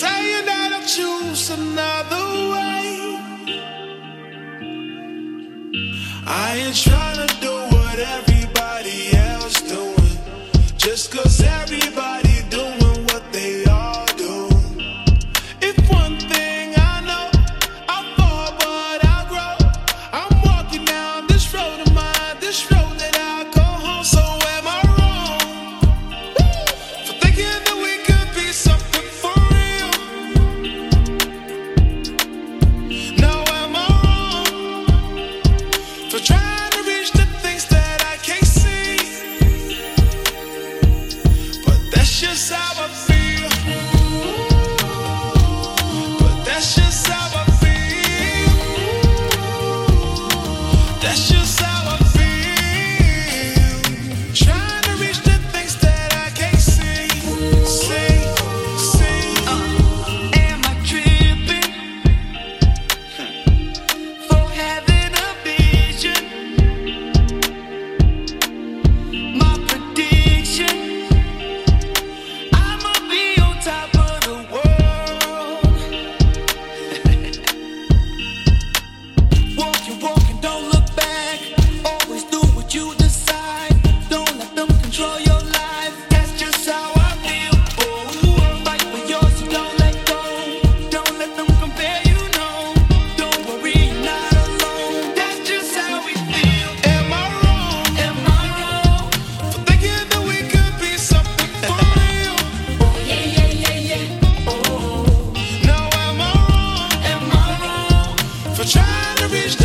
saying that I'll choose another way. I ain't trying. for trying to reach